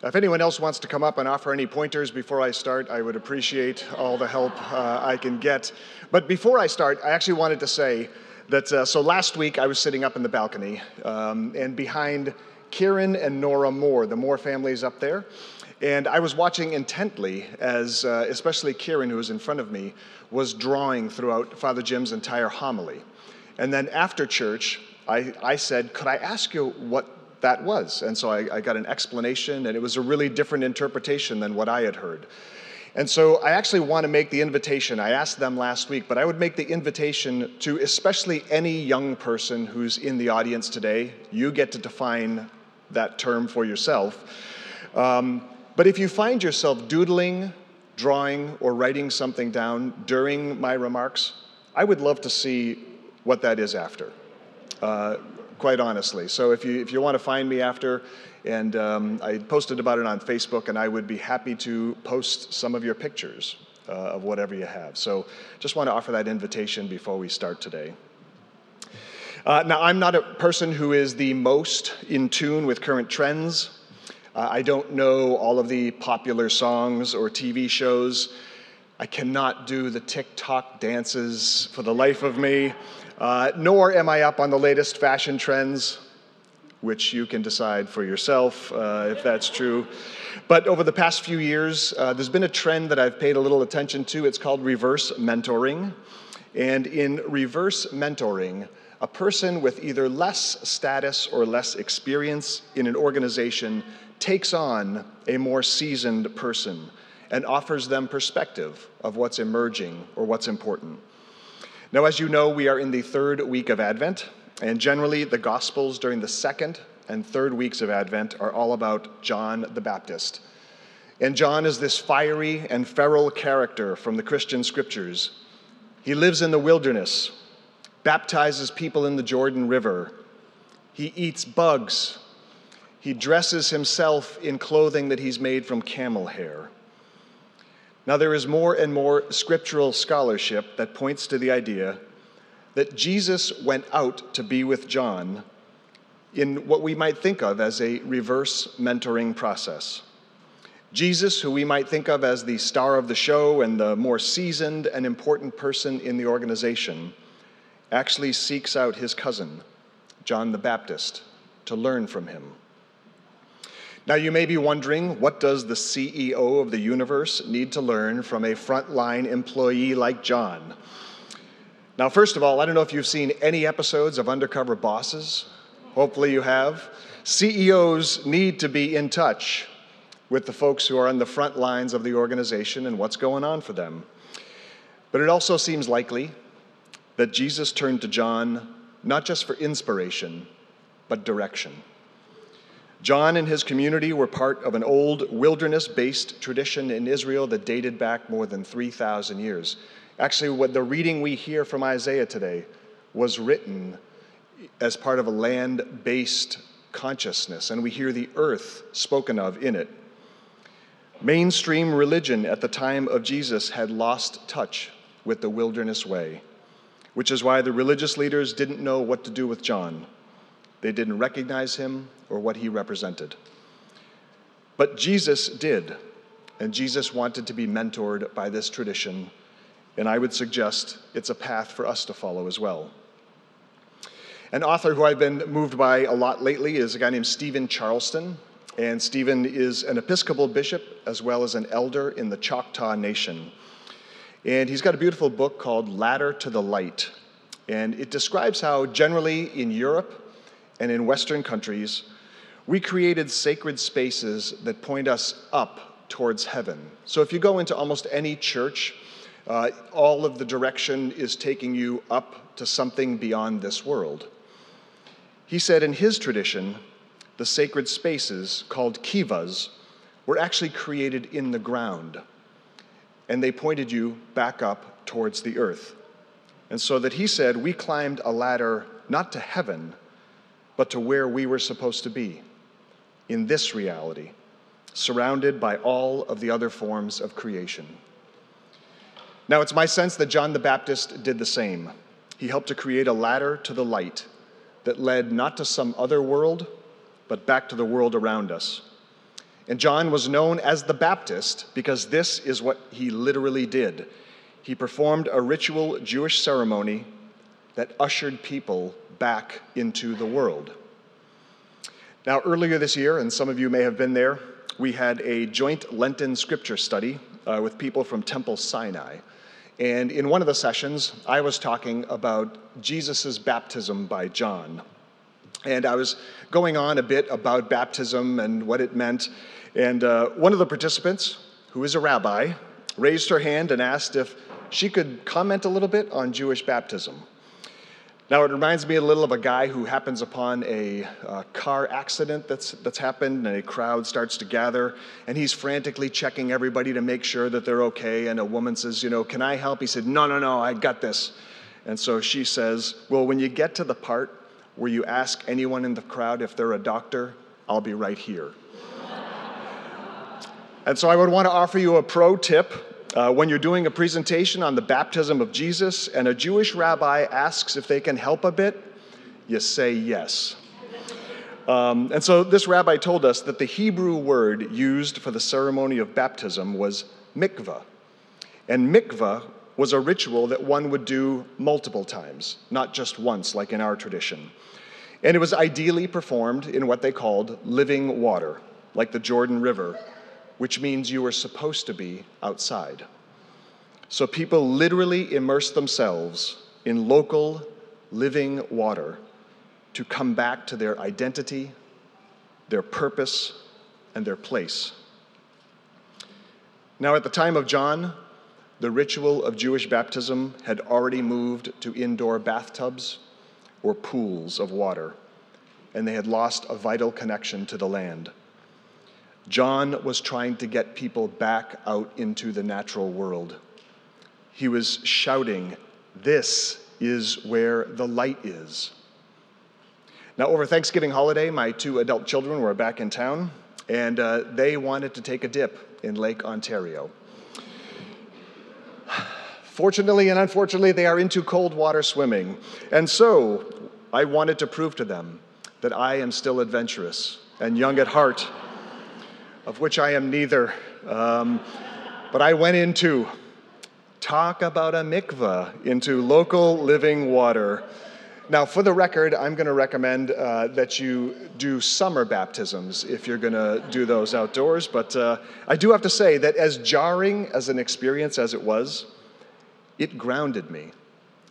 If anyone else wants to come up and offer any pointers before I start, I would appreciate all the help uh, I can get. But before I start, I actually wanted to say that uh, so last week I was sitting up in the balcony, um, and behind Kieran and Nora Moore, the Moore families up there, and I was watching intently as, uh, especially Kieran, who was in front of me, was drawing throughout Father Jim's entire homily. And then after church, I, I said, Could I ask you what that was. And so I, I, got an explanation, and it was a really different interpretation than what I had heard. And so I actually want to make the invitation. I asked them last week, but I would make the invitation to especially any young person who's in the audience today. You get to define that term for yourself. Um, but if you find yourself doodling, drawing, or writing something down during my remarks, I would love to see what that is after. Uh, quite honestly. So if you, if you want to find me after, and um, I posted about it on Facebook, and I would be happy to post some of your pictures uh, of whatever you have. So just want to offer that invitation before we start today. Uh, now, I'm not a person who is the most in tune with current trends. Uh, I don't know all of the popular songs or TV shows. I cannot do the TikTok dances for the life of me. Uh, nor am I up on the latest fashion trends, which you can decide for yourself uh, if that's true. But over the past few years, uh, there's been a trend that I've paid a little attention to. It's called reverse mentoring. And in reverse mentoring, a person with either less status or less experience in an organization takes on a more seasoned person and offers them perspective of what's emerging or what's important. Now, as you know, we are in the third week of Advent, and generally the Gospels during the second and third weeks of Advent are all about John the Baptist. And John is this fiery and feral character from the Christian scriptures. He lives in the wilderness, baptizes people in the Jordan River. He eats bugs. He dresses himself in clothing that he's made from camel hair. Now, there is more and more scriptural scholarship that points to the idea that Jesus went out to be with John in what we might think of as a reverse mentoring process. Jesus, who we might think of as the star of the show and the more seasoned and important person in the organization, actually seeks out his cousin, John the Baptist, to learn from him. Now, you may be wondering what does the CEO of the universe need to learn from a frontline employee like John? Now, first of all, I don't know if you've seen any episodes of Undercover Bosses. Hopefully, you have. CEOs need to be in touch with the folks who are on the front lines of the organization and what's going on for them. But it also seems likely that Jesus turned to John not just for inspiration, but direction. John and his community were part of an old wilderness based tradition in Israel that dated back more than 3,000 years. Actually, what the reading we hear from Isaiah today was written as part of a land based consciousness, and we hear the earth spoken of in it. Mainstream religion at the time of Jesus had lost touch with the wilderness way, which is why the religious leaders didn't know what to do with John. They didn't recognize him or what he represented. But Jesus did, and Jesus wanted to be mentored by this tradition, and I would suggest it's a path for us to follow as well. An author who I've been moved by a lot lately is a guy named Steven Charleston. And Steven is an Episcopal bishop as well as an elder in the Choctaw Nation. And he's got a beautiful book called Ladder to the Light. And it describes how, generally in Europe, and in Western countries, we created sacred spaces that point us up towards heaven. So if you go into almost any church, uh, all of the direction is taking you up to something beyond this world. He said in his tradition, the sacred spaces called kivas were actually created in the ground, and they pointed you back up towards the earth. And so that he said, we climbed a ladder not to heaven, but to where we were supposed to be in this reality, surrounded by all of the other forms of creation. Now, it's my sense that John the Baptist did the same. He helped to create a ladder to the light that led not to some other world, but back to the world around us. And John was known as the Baptist because this is what he literally did. He performed a ritual Jewish ceremony that ushered people back into the world. Now, earlier this year, and some of you may have been there, we had a joint Lenten scripture study uh, with people from Temple Sinai. And in one of the sessions, I was talking about Jesus' baptism by John. And I was going on a bit about baptism and what it meant. And uh, one of the participants, who is a rabbi, raised her hand and asked if she could comment a little bit on Jewish baptism. Now, it reminds me a little of a guy who happens upon a uh, car accident that's, that's happened, and a crowd starts to gather, and he's frantically checking everybody to make sure that they're okay. And a woman says, You know, can I help? He said, No, no, no, I got this. And so she says, Well, when you get to the part where you ask anyone in the crowd if they're a doctor, I'll be right here. and so I would want to offer you a pro tip uh, when you're doing a presentation on the baptism of Jesus and a Jewish rabbi asks if they can help a bit, you say yes. Um, and so this rabbi told us that the Hebrew word used for the ceremony of baptism was mikvah. And mikvah was a ritual that one would do multiple times, not just once, like in our tradition. And it was ideally performed in what they called living water, like the Jordan River, which means you were supposed to be outside. So people literally immerse themselves in local, living water to come back to their identity, their purpose, and their place. Now, at the time of John, the ritual of Jewish baptism had already moved to indoor bathtubs or pools of water, and they had lost a vital connection to the land. John was trying to get people back out into the natural world. He was shouting, This is where the light is. Now, over Thanksgiving holiday, my two adult children were back in town, and uh, they wanted to take a dip in Lake Ontario. Fortunately and unfortunately, they are into cold water swimming. And so I wanted to prove to them that I am still adventurous and young at heart of which I am neither. Um, but I went into talk about a mikvah, into local living water. Now, for the record, I'm going to recommend uh, that you do summer baptisms if you're going to do those outdoors. But uh, I do have to say that as jarring as an experience as it was, it grounded me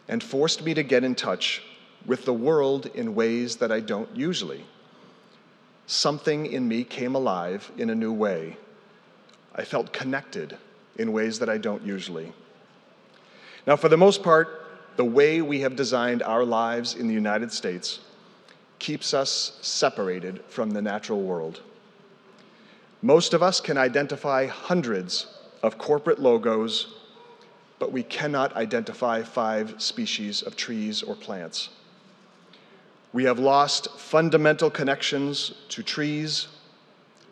and forced me to get in touch with the world in ways that I don't usually something in me came alive in a new way. I felt connected in ways that I don't usually. Now, for the most part, the way we have designed our lives in the United States keeps us separated from the natural world. Most of us can identify hundreds of corporate logos, but we cannot identify five species of trees or plants. We have lost fundamental connections to trees,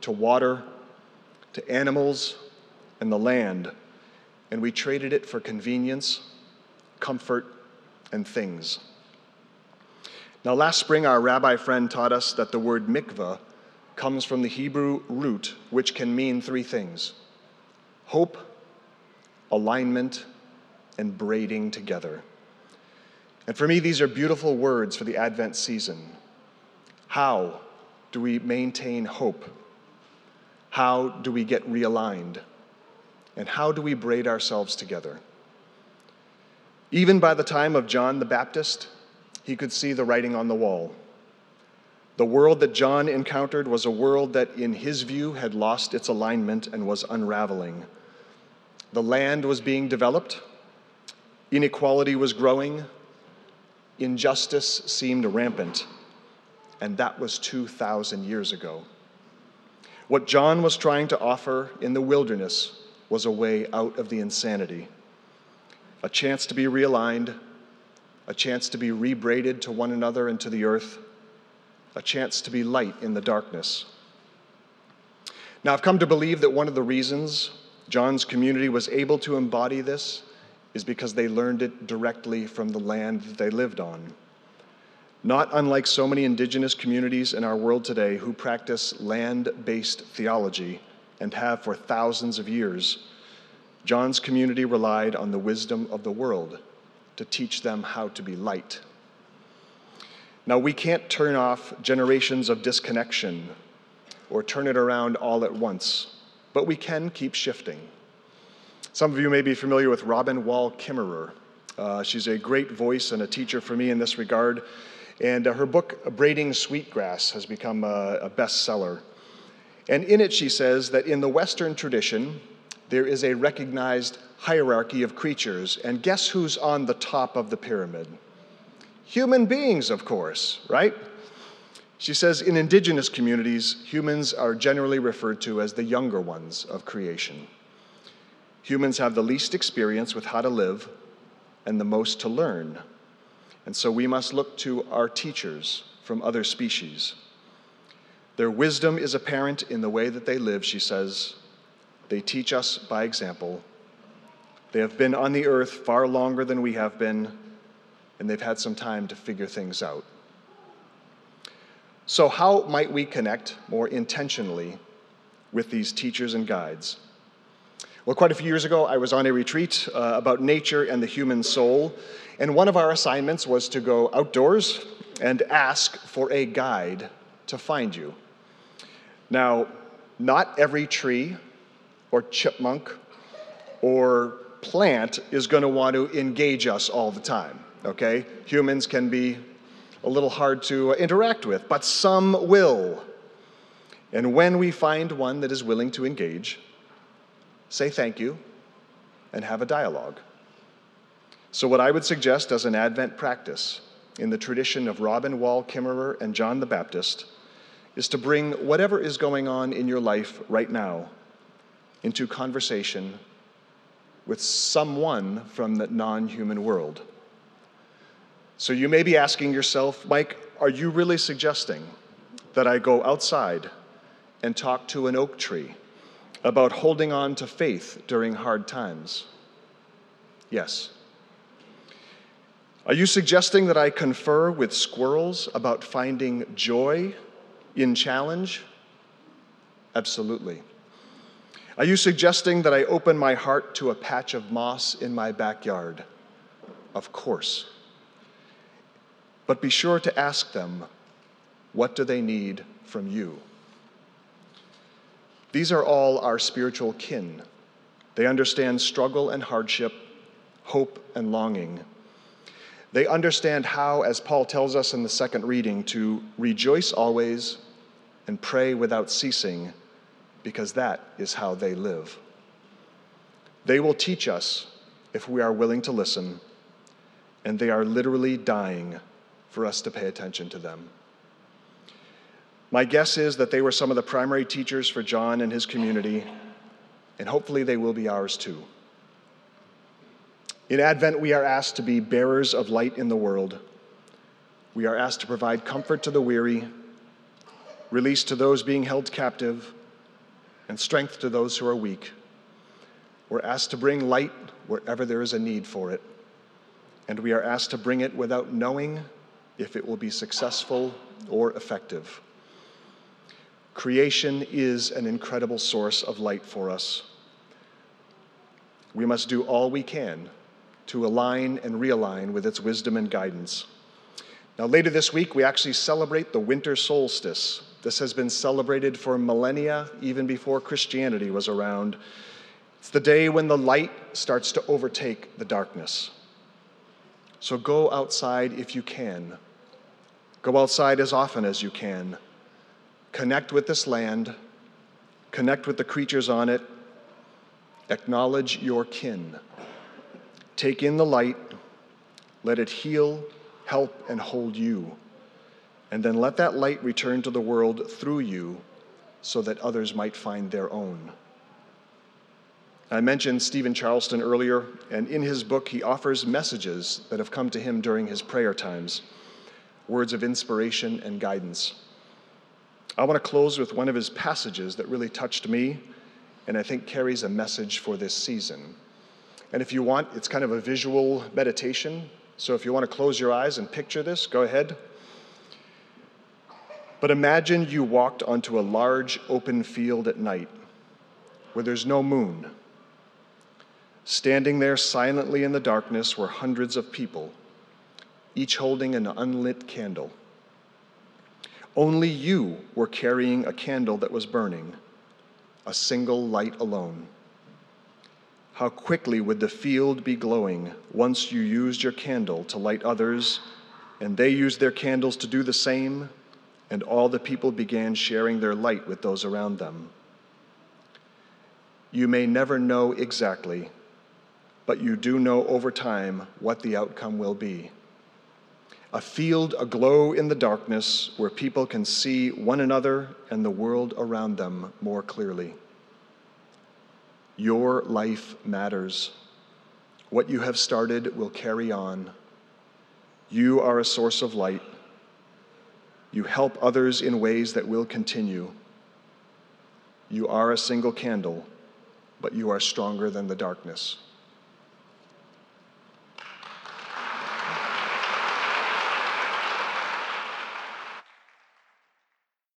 to water, to animals, and the land, and we traded it for convenience, comfort, and things. Now, last spring, our rabbi friend taught us that the word mikvah comes from the Hebrew root, which can mean three things hope, alignment, and braiding together. And for me, these are beautiful words for the Advent season. How do we maintain hope? How do we get realigned? And how do we braid ourselves together? Even by the time of John the Baptist, he could see the writing on the wall. The world that John encountered was a world that, in his view, had lost its alignment and was unraveling. The land was being developed, inequality was growing, injustice seemed rampant, and that was 2,000 years ago. What John was trying to offer in the wilderness was a way out of the insanity, a chance to be realigned, a chance to be rebraided to one another and to the earth, a chance to be light in the darkness. Now, I've come to believe that one of the reasons John's community was able to embody this is because they learned it directly from the land that they lived on. not unlike so many indigenous communities in our world today who practice land based theology and have for thousands of years, John's community relied on the wisdom of the world to teach them how to be light. Now, we can't turn off generations of disconnection or turn it around all at once, but we can keep shifting. Some of you may be familiar with Robin Wall Kimmerer. Uh, she's a great voice and a teacher for me in this regard. And uh, her book, Braiding Sweetgrass, has become a, a bestseller. And in it, she says that in the Western tradition, there is a recognized hierarchy of creatures. And guess who's on the top of the pyramid? Human beings, of course, right? She says in indigenous communities, humans are generally referred to as the younger ones of creation. Humans have the least experience with how to live and the most to learn. And so we must look to our teachers from other species. Their wisdom is apparent in the way that they live, she says. They teach us by example. They have been on the earth far longer than we have been, and they've had some time to figure things out. So, how might we connect more intentionally with these teachers and guides? Well, quite a few years ago, I was on a retreat uh, about nature and the human soul, and one of our assignments was to go outdoors and ask for a guide to find you. Now, not every tree or chipmunk or plant is going to want to engage us all the time, okay? Humans can be a little hard to interact with, but some will. And when we find one that is willing to engage, say thank you and have a dialogue. So, what I would suggest as an Advent practice in the tradition of Robin Wall Kimmerer and John the Baptist is to bring whatever is going on in your life right now into conversation with someone from the non human world. So, you may be asking yourself, Mike, are you really suggesting that I go outside and talk to an oak tree about holding on to faith during hard times? Yes. Are you suggesting that I confer with squirrels about finding joy in challenge? Absolutely. Are you suggesting that I open my heart to a patch of moss in my backyard? Of course. But be sure to ask them, what do they need from you? These are all our spiritual kin. They understand struggle and hardship, hope and longing. They understand how, as Paul tells us in the second reading, to rejoice always and pray without ceasing, because that is how they live. They will teach us if we are willing to listen, and they are literally dying for us to pay attention to them. My guess is that they were some of the primary teachers for John and his community, and hopefully they will be ours too. In Advent, we are asked to be bearers of light in the world. We are asked to provide comfort to the weary, release to those being held captive, and strength to those who are weak. We're asked to bring light wherever there is a need for it, and we are asked to bring it without knowing if it will be successful or effective. Creation is an incredible source of light for us. We must do all we can to align and realign with its wisdom and guidance. Now, later this week, we actually celebrate the winter solstice. This has been celebrated for millennia, even before Christianity was around. It's the day when the light starts to overtake the darkness. So go outside if you can. Go outside as often as you can. Connect with this land, connect with the creatures on it, acknowledge your kin. Take in the light, let it heal, help, and hold you. And then let that light return to the world through you so that others might find their own. I mentioned Steven Charleston earlier, and in his book, he offers messages that have come to him during his prayer times words of inspiration and guidance. I want to close with one of his passages that really touched me and I think carries a message for this season. And if you want, it's kind of a visual meditation. So if you want to close your eyes and picture this, go ahead. But imagine you walked onto a large open field at night where there's no moon. Standing there silently in the darkness were hundreds of people, each holding an unlit candle. Only you were carrying a candle that was burning, a single light alone. How quickly would the field be glowing once you used your candle to light others, and they used their candles to do the same, and all the people began sharing their light with those around them. You may never know exactly, but you do know over time what the outcome will be. A field aglow in the darkness where people can see one another and the world around them more clearly. Your life matters. What you have started will carry on. You are a source of light. You help others in ways that will continue. You are a single candle, but you are stronger than the darkness.